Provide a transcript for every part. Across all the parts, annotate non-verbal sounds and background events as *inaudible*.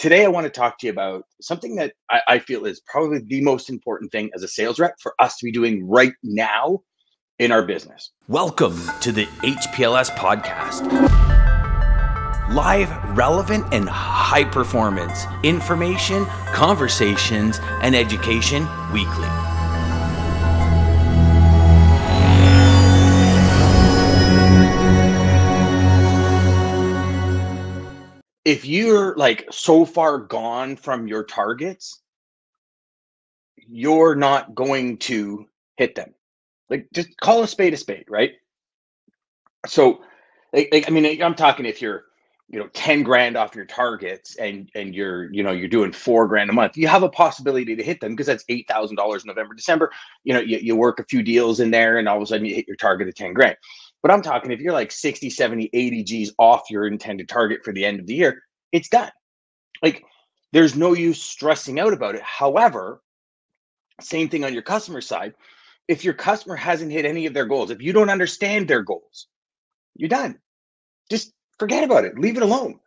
today I want to talk to you about something that I, I feel is probably the most important thing as a sales rep for us to be doing right now in our business. Welcome to the HPLS podcast. Live, relevant, and high performance information, conversations, and education weekly. If you're like so far gone from your targets, you're not going to hit them. Like just call a spade a spade, right? So, like, like I mean, I'm talking if you're, you know, 10 grand off your targets and and you're, you know, you're doing four grand a month, you have a possibility to hit them because that's eight thousand dollars November, December. You know, you, you work a few deals in there and all of a sudden you hit your target of 10 grand. But I'm talking if you're like 60, 70, 80 G's off your intended target for the end of the year, it's done. Like there's no use stressing out about it. However, same thing on your customer side. If your customer hasn't hit any of their goals, if you don't understand their goals, you're done. Just forget about it. Leave it alone.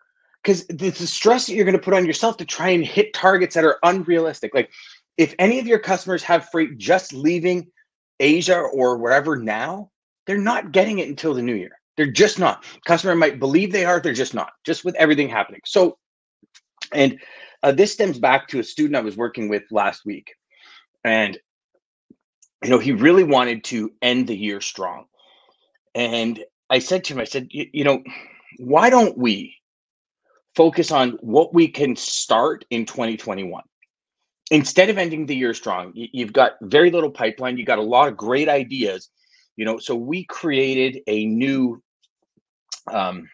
Because the, stress that you're going to put on yourself to try and hit targets that are unrealistic. Like if any of your customers have freight just leaving Asia or wherever now, they're not getting it until the new year. They're just not. Customer might believe they are, they're just not, just with everything happening. So, and uh, this stems back to a student I was working with last week. And, you know, he really wanted to end the year strong. And I said to him, I said, you know, why don't we focus on what we can start in 2021? Instead of ending the year strong, you've got very little pipeline, you've got a lot of great ideas you know so we created a new um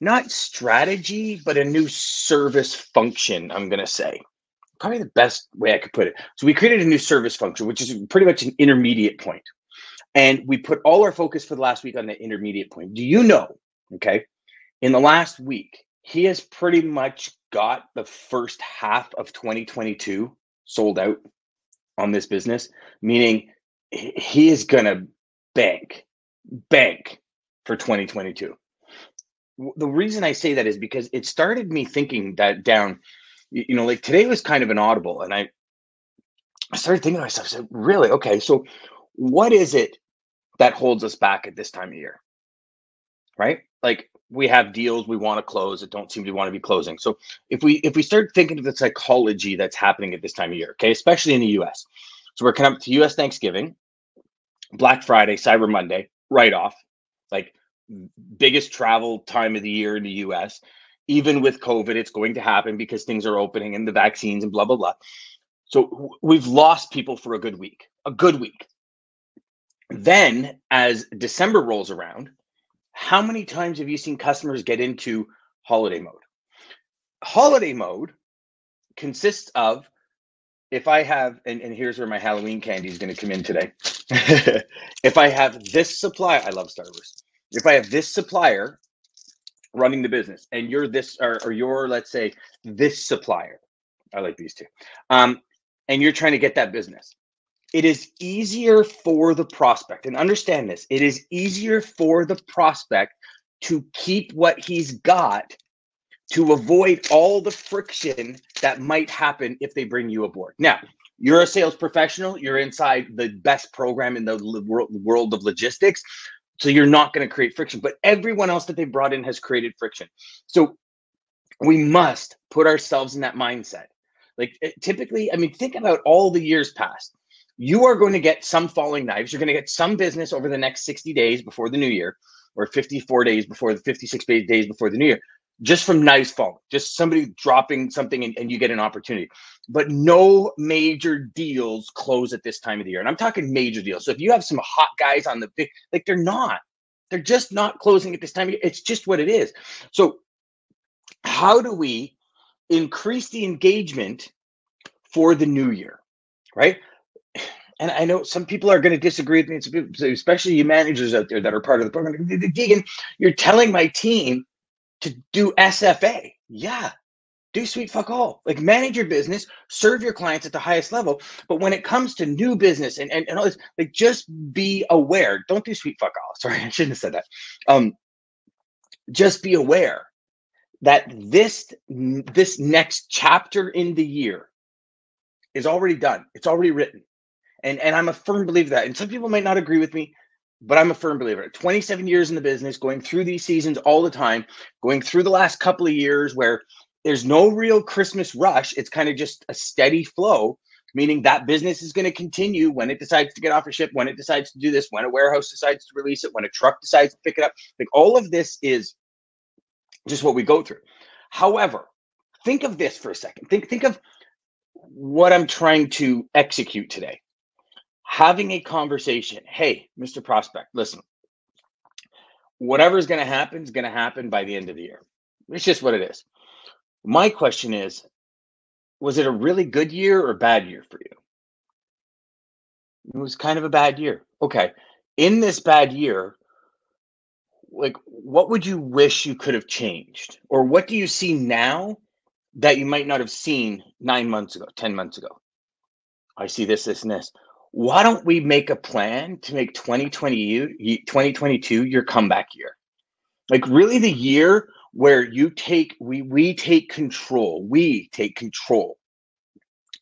not strategy but a new service function i'm going to say. Probably the best way i could put it. So we created a new service function which is pretty much an intermediate point. And we put all our focus for the last week on the intermediate point. Do you know okay in the last week he has pretty much got the first half of 2022 sold out on this business meaning he is going to bank, bank for 2022. The reason I say that is because it started me thinking that down, you know, like today was kind of an audible, and I, I started thinking to myself, I said, really, okay, so what is it that holds us back at this time of year? Right? Like we have deals we want to close that don't seem to want to be closing. So if we if we start thinking of the psychology that's happening at this time of year, okay, especially in the US. So we're coming up to US Thanksgiving. Black Friday, Cyber Monday, right off, like biggest travel time of the year in the US. Even with COVID, it's going to happen because things are opening and the vaccines and blah, blah, blah. So we've lost people for a good week, a good week. Then, as December rolls around, how many times have you seen customers get into holiday mode? Holiday mode consists of if I have, and, and here's where my Halloween candy is going to come in today. *laughs* if I have this supplier, I love Star Wars. If I have this supplier running the business, and you're this, or, or you're, let's say, this supplier, I like these two, um, and you're trying to get that business, it is easier for the prospect, and understand this, it is easier for the prospect to keep what he's got to avoid all the friction that might happen if they bring you aboard. Now, you're a sales professional, you're inside the best program in the world of logistics. So you're not going to create friction, but everyone else that they brought in has created friction. So we must put ourselves in that mindset. Like eh, typically, I mean, think about all the years past. You are going to get some falling knives. You're going to get some business over the next 60 days before the new year or 54 days before the 56 days before the new year just from nice phone, just somebody dropping something and, and, you get an opportunity. But no major deals close at this time of the year. And I'm talking major deals. So if you have some hot guys on the big, like they're not, they're just not closing at this time of year. It's just what it is. So how do we increase the engagement for the new year? Right. And I know some people are going to disagree with me, especially you managers out there that are part of the program. Deegan, you're telling my team to do SFA. Yeah, do sweet fuck all. Like manage your business, serve your clients at the highest level. But when it comes to new business and, and, and all this, like just be aware. Don't do sweet fuck all. *laughs* Sorry, I shouldn't have said that. Um, just be aware that this this next chapter in the year is already done. It's already written. And and I'm a firm believer that. And some people might not agree with me, but I'm a firm believer. 27 years in the business, going through these seasons all the time, going through the last couple of years where there's no real Christmas rush. It's kind of just a steady flow, meaning that business is going to continue when it decides to get off a ship, when it decides to do this, when a warehouse decides to release it, when a truck decides to pick it up. Like all of this is just what we go through. However, think of this for a second. Think think of what I'm trying to execute today. Having a conversation. Hey, Mr. Prospect, listen. Whatever's going to happen is going to happen by the end of the year. It's just what it is. My question is was it a really good year or bad year for you? It was kind of a bad year. Okay. In this bad year, like what would you wish you could have changed? Or what do you see now that you might not have seen nine months ago, 10 months ago? I see this, this, and this. Why don't we make a plan to make 2020, 2022 your comeback year? Like really the year where you take we we take control we take control.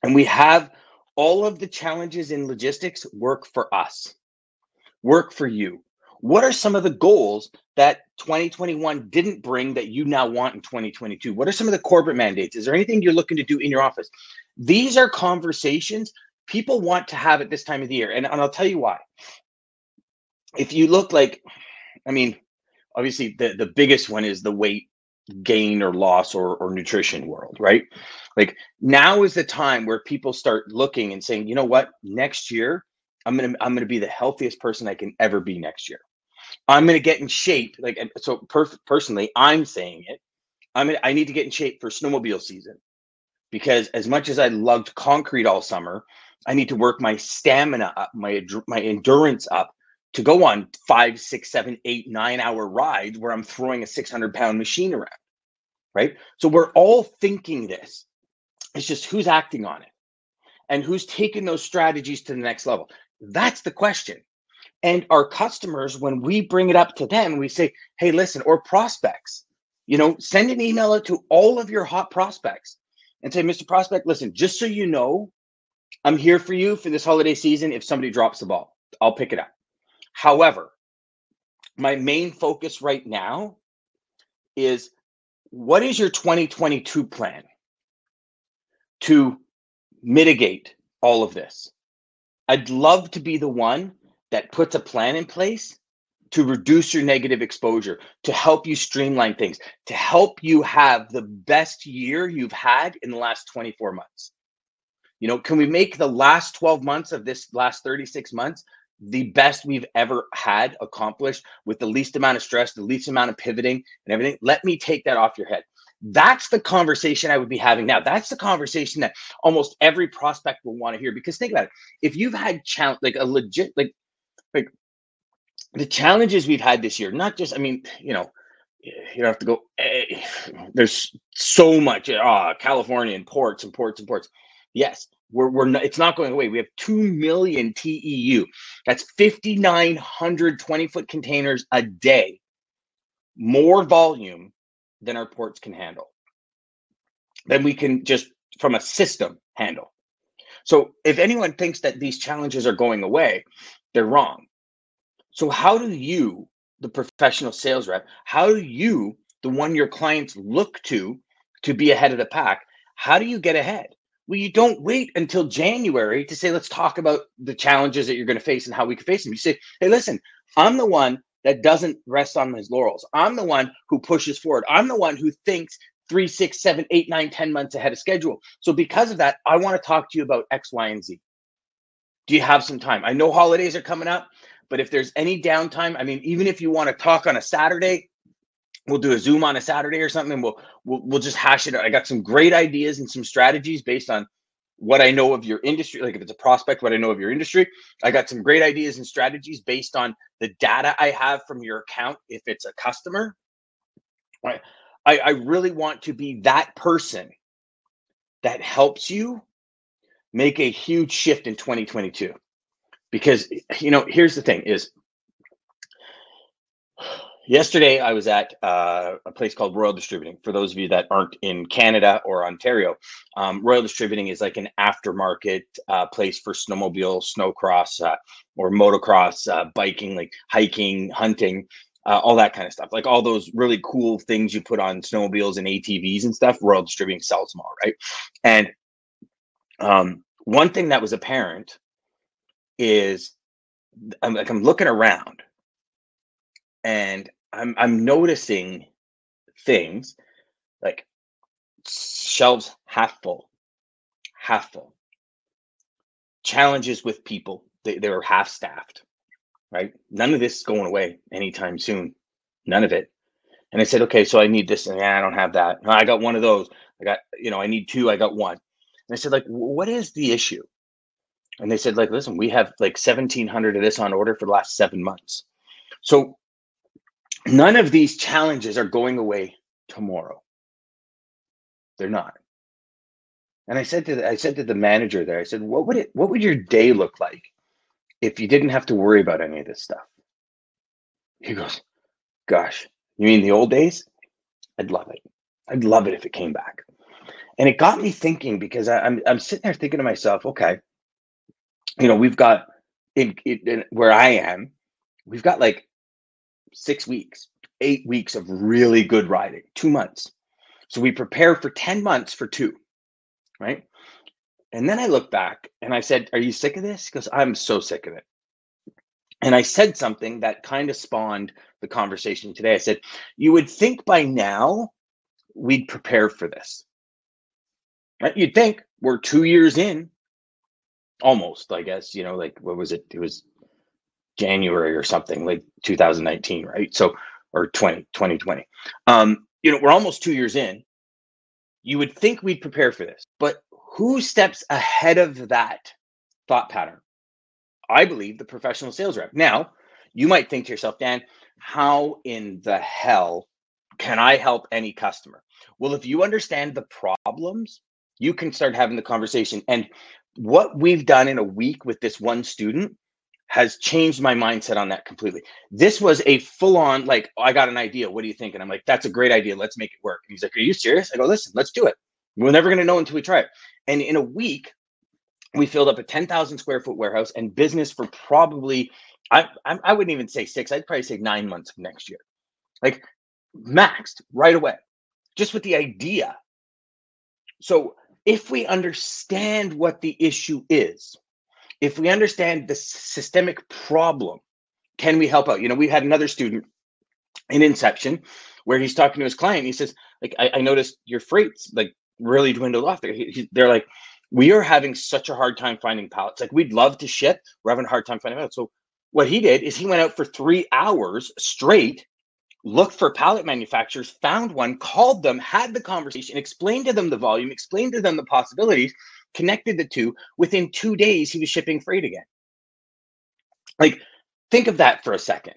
And we have all of the challenges in logistics work for us work for you. What are some of the goals that 2021 didn't bring that you now want in 2022 what are some of the corporate mandates? Is there anything you're looking to do in your office? These are conversations people want to have it this time of the year and, and i'll tell you why if you look like i mean obviously the, the biggest one is the weight gain or loss or, or nutrition world, right? Like now is the time where people start looking and saying, you know what, next year I'm gonna I'm gonna be the healthiest person I can ever be next year. I'm gonna get in shape. Like so, per- personally, I'm saying it. I'm gonna, I need to get in shape for snowmobile season because as much as I lugged concrete all summer, I need to work my stamina up, my my endurance up to go on five, six, seven, eight, nine hour rides where I'm throwing a 600 pound machine around. Right. So we're all thinking this. It's just who's acting on it and who's taking those strategies to the next level. That's the question. And our customers, when we bring it up to them, we say, hey, listen, or prospects, you know, send an email out to all of your hot prospects and say, Mr. Prospect, listen, just so you know, I'm here for you for this holiday season. If somebody drops the ball, I'll pick it up. However, my main focus right now is what is your 2022 plan to mitigate all of this? I'd love to be the one that puts a plan in place to reduce your negative exposure, to help you streamline things, to help you have the best year you've had in the last 24 months. You know, can we make the last 12 months of this last 36 months the best we've ever had accomplished with the least amount of stress, the least amount of pivoting and everything. Let me take that off your head. That's the conversation I would be having now. That's the conversation that almost every prospect will want to hear. Because think about it. If you've had challenge like a legit like like the challenges we've had this year, not just, I mean, you know, you don't have to go. Eh, there's so much. Uh, California and ports and ports and ports. Yes, we're, we're not, it's not going away. We have 2 million TEU. That's 5,900 20 foot containers a day, more volume than our ports can handle. than we can just, from a system, handle. So if anyone thinks that these challenges are going away, they're wrong. So, how do you, the professional sales rep, how do you, the one your clients look to to be ahead of the pack, how do you get ahead? Well, you don't wait until January to say, let's talk about the challenges that you're going to face and how we can face them. You say, hey, listen, I'm the one that doesn't rest on his laurels. I'm the one who pushes forward. I'm the one who thinks three, six, seven, eight, nine, ten months ahead of schedule. So because of that, I want to talk to you about X, Y, and Z. Do you have some time? I know holidays are coming up, but if there's any downtime, I mean, even if you want to talk on a Saturday, we'll do a zoom on a saturday or something we'll, we'll we'll just hash it out. I got some great ideas and some strategies based on what i know of your industry like if it's a prospect what i know of your industry. I got some great ideas and strategies based on the data i have from your account if it's a customer. Right? I, I really want to be that person that helps you make a huge shift in 2022 because you know here's the thing is yesterday I was at uh, a place called Royal Distributing. For those of you that aren't in Canada or Ontario, um, Royal Distributing is like an aftermarket uh, place for snowmobile, snowcross, uh, or motocross, uh, biking, like hiking, hunting. Uh, all that kind of stuff, like all those really cool things you put on snowmobiles and ATVs and stuff. Royal Distributing sells them all, right? And um, one thing that was apparent is I'm like I'm looking around and I'm I'm noticing things like shelves half full, half full. Challenges with people, they, they were half staffed, right? None of this is going away anytime soon. None of it. And I said, okay, so I need this. And yeah, I don't have that. I got one of those. I got, you know, I need two. I got one. And I said, like, what is the issue? And they said, like, listen, we have like 1,700 of this on order for the last seven months. So none of these challenges are going away tomorrow. They're not. And I said to the, I said to the manager there, I said, what would it what would your day look like if you didn't have to worry about any of this stuff? He goes, Gosh, you mean the old days? I'd love it. I'd love it if it came back. And it got me thinking because I, I'm I'm sitting there thinking to myself, okay, you know, we've got in, in, where I am, we've got like six weeks, eight weeks of really good riding, two months. So we prepare for 10 months for two, right? And then I look back and I said, Are you sick of this? Because I'm so sick of it. And I said something that kind of spawned the conversation today. I said, You would think by now we'd prepare for this. Right? You'd think we're two years in, almost, I guess, you know, like what was it? It was January or something, like 2019, right? So, or 20, 2020. Um, you know, we're almost two years in. You would think we'd prepare for this, but who steps ahead of that thought pattern? I believe the professional sales rep. Now, you might think to yourself, Dan, how in the hell can I help any customer? Well, if you understand the problems, you can start having the conversation. And what we've done in a week with this one student has changed my mindset on that completely. This was a full on, like, oh, I got an idea. What do you think? And I'm like, that's a great idea. Let's make it work. And he's like, Are you serious? I go, Listen, let's do it. We're never going to know until we try it. And in a week, we filled up a 10,000 square foot warehouse and business for probably, I, I, I wouldn't even say six, I'd probably say nine months of next year. Like maxed right away, just with the idea. So if we understand what the issue is, if we understand the systemic problem, can we help out? You know, we had another student in Inception where he's talking to his client. He says, like, I, I noticed your freight's like really dwindled off. They're, he, they're like, we are having such a hard time finding pallets. Like, we'd love to ship. We're having a hard time finding pallets. So what he did is he went out for three hours straight looked for pallet manufacturers, found one, called them, had the conversation, explained to them the volume, explained to them the possibilities, connected the two. Within two days, he was shipping freight again. Like, think of that for a second,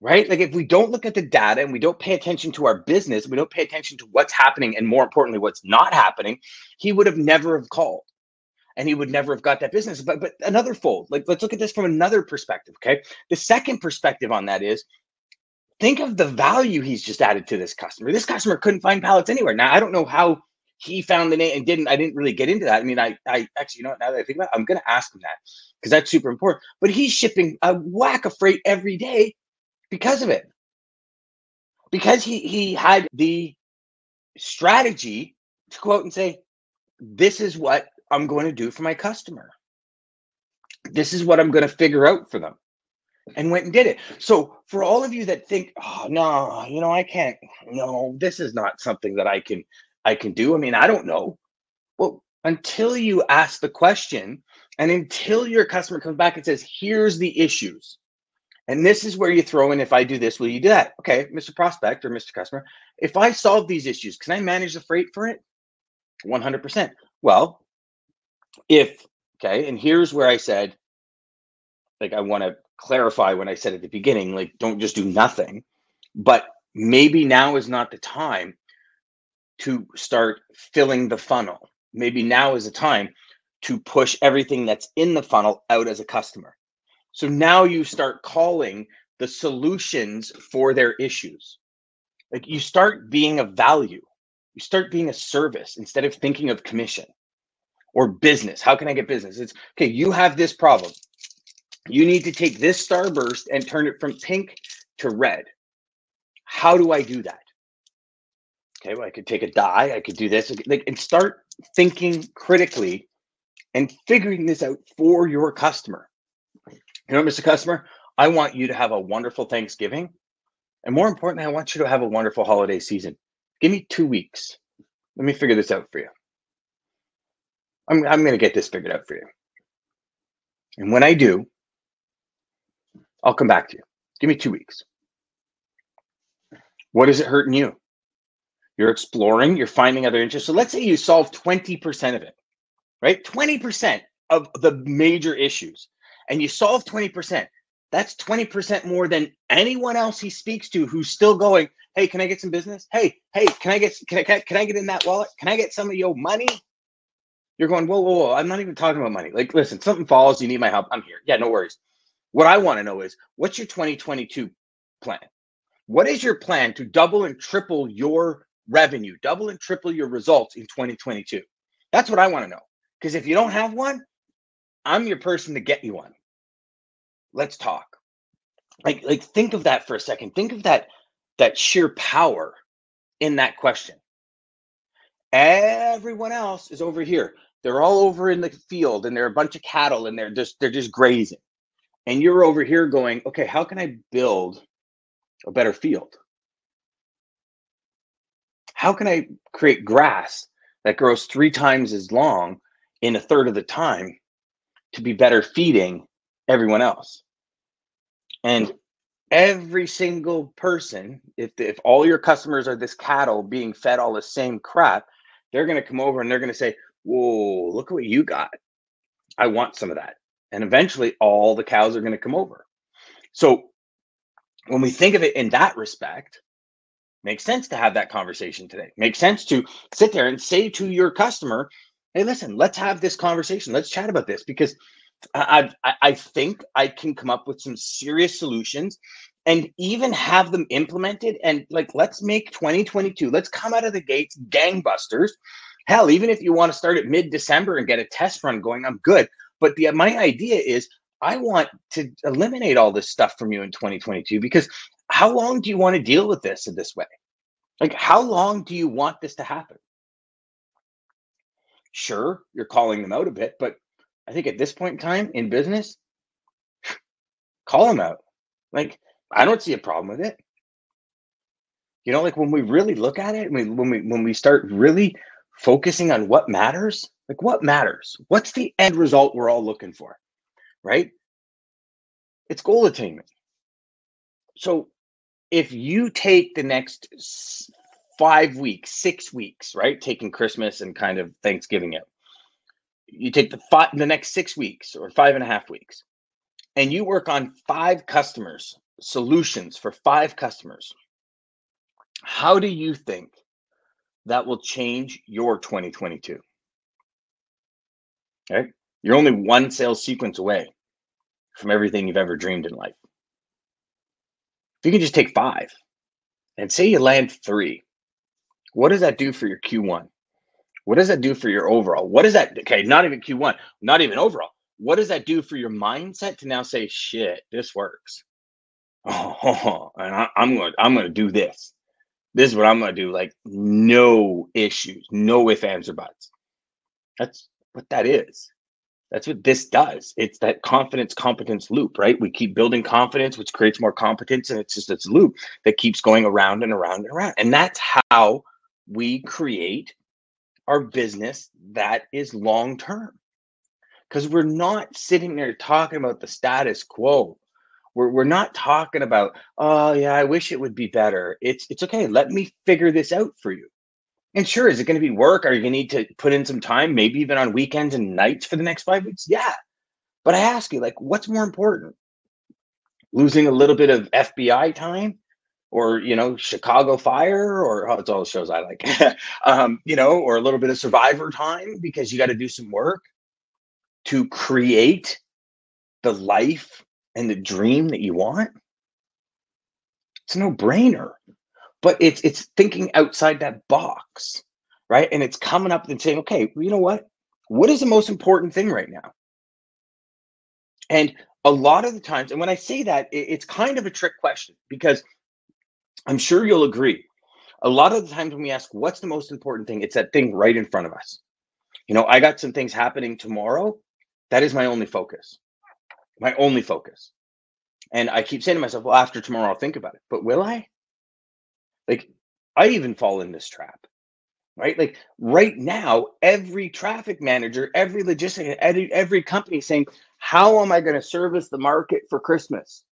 right? Like, if we don't look at the data and we don't pay attention to our business, we don't pay attention to what's happening and more importantly, what's not happening, he would have never have called and he would never have got that business. But but another fold, like let's look at this from another perspective. Okay. The second perspective on that is think of the value he's just added to this customer. This customer couldn't find pallets anywhere. Now I don't know how he found the name and didn't i didn't really get into that. I mean i i actually you know now that i think about it i'm going to ask him that because that's super important. But he's shipping a whack of freight every day because of it. Because he he had the strategy to out and say this is what i'm going to do for my customer. This is what i'm going to figure out for them and went and did it. So for all of you that think oh no you know i can't no this is not something that i can I can do? I mean, I don't know. Well, until you ask the question and until your customer comes back and says, here's the issues. And this is where you throw in if I do this, will you do that? Okay, Mr. Prospect or Mr. Customer, if I solve these issues, can I manage the freight for it? 100%. Well, if, okay, and here's where I said, like, I want to clarify when I said at the beginning, like, don't just do nothing. But maybe now is not the time to start filling the funnel. Maybe now is the time to push everything that's in the funnel out as a customer. So now you start calling the solutions for their issues. Like you start being a value, you start being a service instead of thinking of commission or business. How can I get business? It's okay, you have this problem. You need to take this starburst and turn it from pink to red. How do I do that? Okay, well, I could take a die. I could do this, like, and start thinking critically and figuring this out for your customer. You know, Mr. Customer, I want you to have a wonderful Thanksgiving. And more importantly, I want you to have a wonderful holiday season. Give me two weeks. Let me figure this out for you. I'm, I'm going to get this figured out for you. And when I do, I'll come back to you. Give me two weeks. What is it hurting you? You're exploring, you're finding other interests. So let's say you solve 20% of it, right? 20% of the major issues, and you solve 20%. That's 20% more than anyone else he speaks to who's still going, Hey, can I get some business? Hey, hey, can I get can I can I get in that wallet? Can I get some of your money? You're going, whoa, whoa, whoa. I'm not even talking about money. Like, listen, something falls, you need my help. I'm here. Yeah, no worries. What I want to know is what's your 2022 plan? What is your plan to double and triple your revenue, double and triple your results in 2022? That's what I want to know. Because if you don't have one, I'm your person to get you one. Let's talk. Like, like think of that for a second. Think of that that sheer power in that question. Everyone else is over here. They're all over in the field and they're a bunch of cattle and they're just they're just grazing. And you're over here going, okay, how can I build a better field? How can I create grass that grows three times as long in a third of the time to be better feeding everyone else? And every single person, if if all your customers are this cattle being fed all the same crap, they're going to come over and they're going to say, "Whoa, look at what you got! I want some of that." And eventually, all the cows are going to come over. So, when we think of it in that respect, makes sense to have that conversation today. Makes sense to sit there and say to your customer, "Hey, listen, let's have this conversation. Let's chat about this because." I, I, I think I can come up with some serious solutions and even have them implemented and like let's make 2022 let's come out of the gates gangbusters hell even if you want to start at mid-december and get a test run going i'm good but the my idea is i want to eliminate all this stuff from you in 2022 because how long do you want to deal with this in this way like how long do you want this to happen sure you're calling them out a bit but i think at this point in time in business *sighs* call them out like I don't see a problem with it. You know, like when we really look at it, when we when we start really focusing on what matters, like what matters, what's the end result we're all looking for, right? It's goal attainment. So if you take the next five weeks, six weeks, right, taking Christmas and kind of Thanksgiving out, you take the five, the next six weeks or five and a half weeks, and you work on five customers solutions for five customers. How do you think that will change your 2022? Okay. You're only one sales sequence away from everything you've ever dreamed in life. If you can just take five and say you land three, what does that do for your Q1? What does that do for your overall? What does that, okay, not even Q1, not even overall. What does that do for your mindset to now say, shit, this works? oh, *laughs* and I, I'm going I'm going to do this. This is what I'm going to do. Like no issues, no ifs, ands, or buts. That's what that is. That's what this does. It's that confidence competence loop, right? We keep building confidence, which creates more competence, and it's just this loop that keeps going around and around and around. And that's how we create our business that is long term. Because we're not sitting there talking about the status quo. We're, we're not talking about, oh yeah, I wish it would be better. It's it's okay. Let me figure this out for you. And sure, is it going to be work? Are you going to need to put in some time, maybe even on weekends and nights for the next five weeks? Yeah. But I ask you, like, what's more important? Losing a little bit of FBI time or, you know, Chicago Fire or oh, it's all the shows I like, *laughs* um, you know, or a little bit of survivor time because you got to do some work to create the life and the dream that you want? It's a no-brainer. But it's it's thinking outside that box, right? And it's coming up and saying, okay, you know what? What is the most important thing right now? And a lot of the times, and when I say that, it, it's kind of a trick question because I'm sure you'll agree. A lot of the times when we ask, what's the most important thing? It's that thing right in front of us. You know, I got some things happening tomorrow. That is my only focus. My only focus. And I keep saying to myself, well, after tomorrow, I'll think about it. But will I? Like, I even fall in this trap, right? Like, right now, every traffic manager, every logistic, every, company saying, how am I going to service the market for Christmas?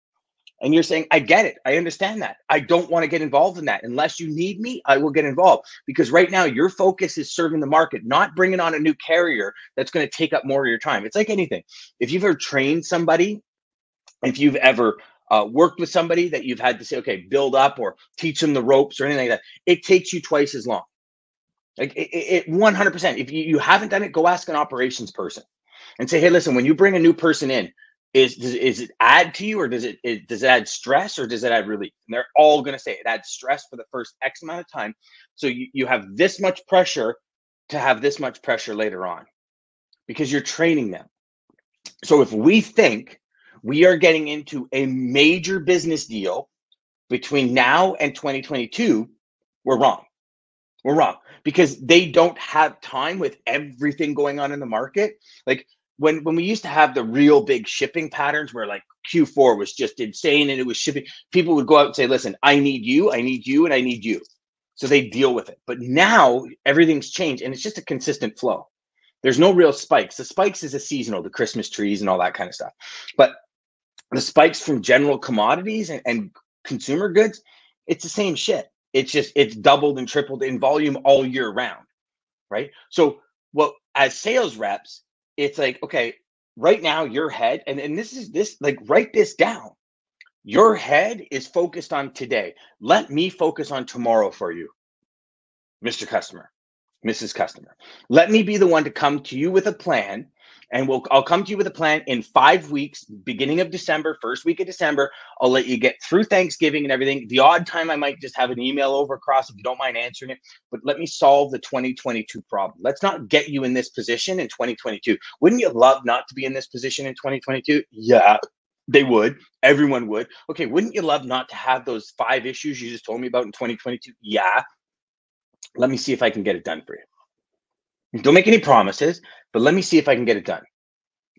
And you're saying, I get it. I understand that. I don't want to get involved in that. Unless you need me, I will get involved. Because right now, your focus is serving the market, not bringing on a new carrier that's going to take up more of your time. It's like anything. If you've ever trained somebody, if you've ever uh, worked with somebody that you've had to say, okay, build up or teach them the ropes or anything like that, it takes you twice as long. Like it, it 100%. If you, you haven't done it, go ask an operations person and say, hey, listen, when you bring a new person in, is does, is it add to you or does it, it does it add stress or does it add relief and they're all going to say it adds stress for the first x amount of time so you, you have this much pressure to have this much pressure later on because you're training them so if we think we are getting into a major business deal between now and 2022 we're wrong we're wrong because they don't have time with everything going on in the market like when when we used to have the real big shipping patterns where like Q4 was just insane and it was shipping, people would go out and say, "Listen, I need you, I need you, and I need you." So they deal with it. But now everything's changed and it's just a consistent flow. There's no real spikes. The spikes is a seasonal, the Christmas trees and all that kind of stuff. But the spikes from general commodities and, and consumer goods, it's the same shit. It's just it's doubled and tripled in volume all year round. Right. So well, as sales reps, it's like okay right now your head and, and this is this like write this down your head is focused on today let me focus on tomorrow for you mr customer mrs customer let me be the one to come to you with a plan and we'll I'll come to you with a plan in five weeks, beginning of December, first week of December. I'll let you get through Thanksgiving and everything. The odd time I might just have an email over across if you don't mind answering it, but let me solve the 2022 problem. Let's not get you in this position in 2022. Wouldn't you love not to be in this position in 2022? Yeah, they would. Everyone would. Okay, wouldn't you love not to have those five issues you just told me about in 2022? Yeah. Let me see if I can get it done for you. Don't make any promises, but let me see if I can get it done.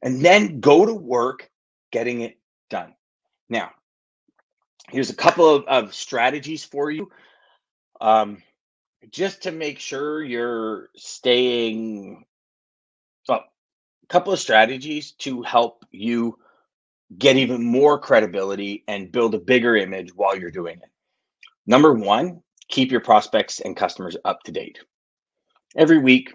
And then go to work getting it done. Now, here's a couple of, of strategies for you. Um, just to make sure you're staying well, a couple of strategies to help you get even more credibility and build a bigger image while you're doing it. Number one, keep your prospects and customers up to date. Every week,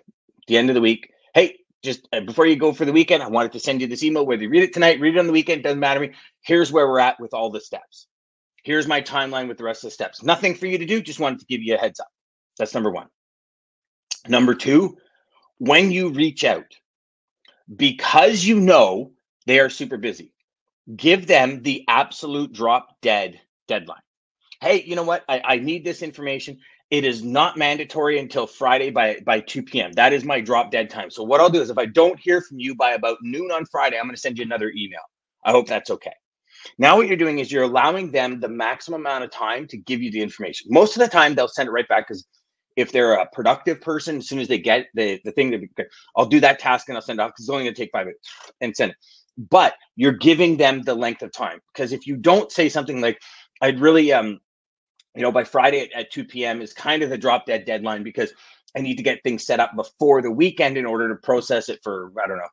the end of the week, hey, just uh, before you go for the weekend, I wanted to send you this email. Whether you read it tonight, read it on the weekend, doesn't matter to me. Here's where we're at with all the steps. Here's my timeline with the rest of the steps. Nothing for you to do, just wanted to give you a heads up. That's number one. Number two, when you reach out, because you know they are super busy, give them the absolute drop dead deadline. Hey, you know what? I, I need this information. It is not mandatory until Friday by, by 2 p.m. That is my drop dead time. So what I'll do is if I don't hear from you by about noon on Friday, I'm going to send you another email. I hope that's okay. Now what you're doing is you're allowing them the maximum amount of time to give you the information. Most of the time they'll send it right back because if they're a productive person, as soon as they get the, the thing, that I'll do that task and I'll send it off because it's only going to take five minutes and send it. But you're giving them the length of time because if you don't say something like, I'd really um you know, by Friday at, at 2 p.m. is kind of the drop dead deadline because I need to get things set up before the weekend in order to process it for, I don't know,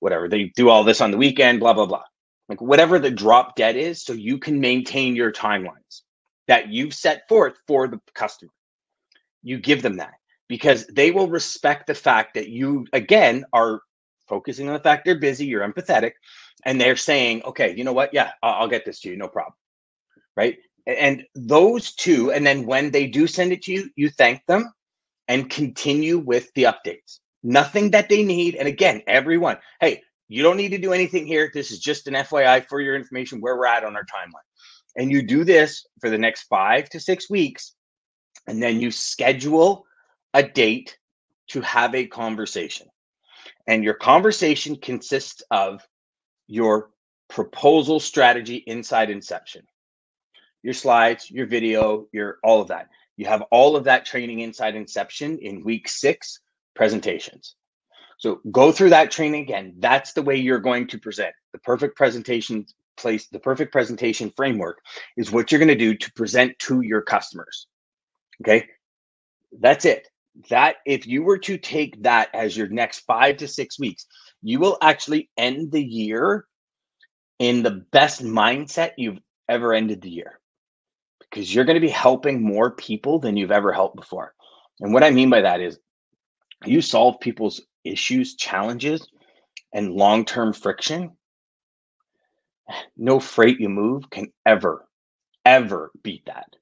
whatever. They do all this on the weekend, blah, blah, blah. Like whatever the drop dead is, so you can maintain your timelines that you've set forth for the customer. You give them that because they will respect the fact that you, again, are focusing on the fact they're busy, you're empathetic, and they're saying, okay, you know what? Yeah, I'll, I'll get this to you, no problem. Right and those two and then when they do send it to you you thank them and continue with the updates nothing that they need and again everyone hey you don't need to do anything here this is just an fyi for your information where we're at on our timeline And you do this for the next five to six weeks. And then you schedule a date to have a conversation. And your conversation consists of your proposal strategy inside Inception, your slides, your video, your all of that. You have all of that training inside Inception in week six presentations. So go through that training again. That's the way you're going to present. The perfect presentation place, the perfect presentation framework is what you're going to do to present to your customers. Okay. That's it. That if you were to take that as your next five to six weeks, you will actually end the year in the best mindset you've ever ended the year because you're going to be helping more people than you've ever helped before. And what I mean by that is you solve people's issues, challenges, and long term friction. No freight you move can ever, ever beat that.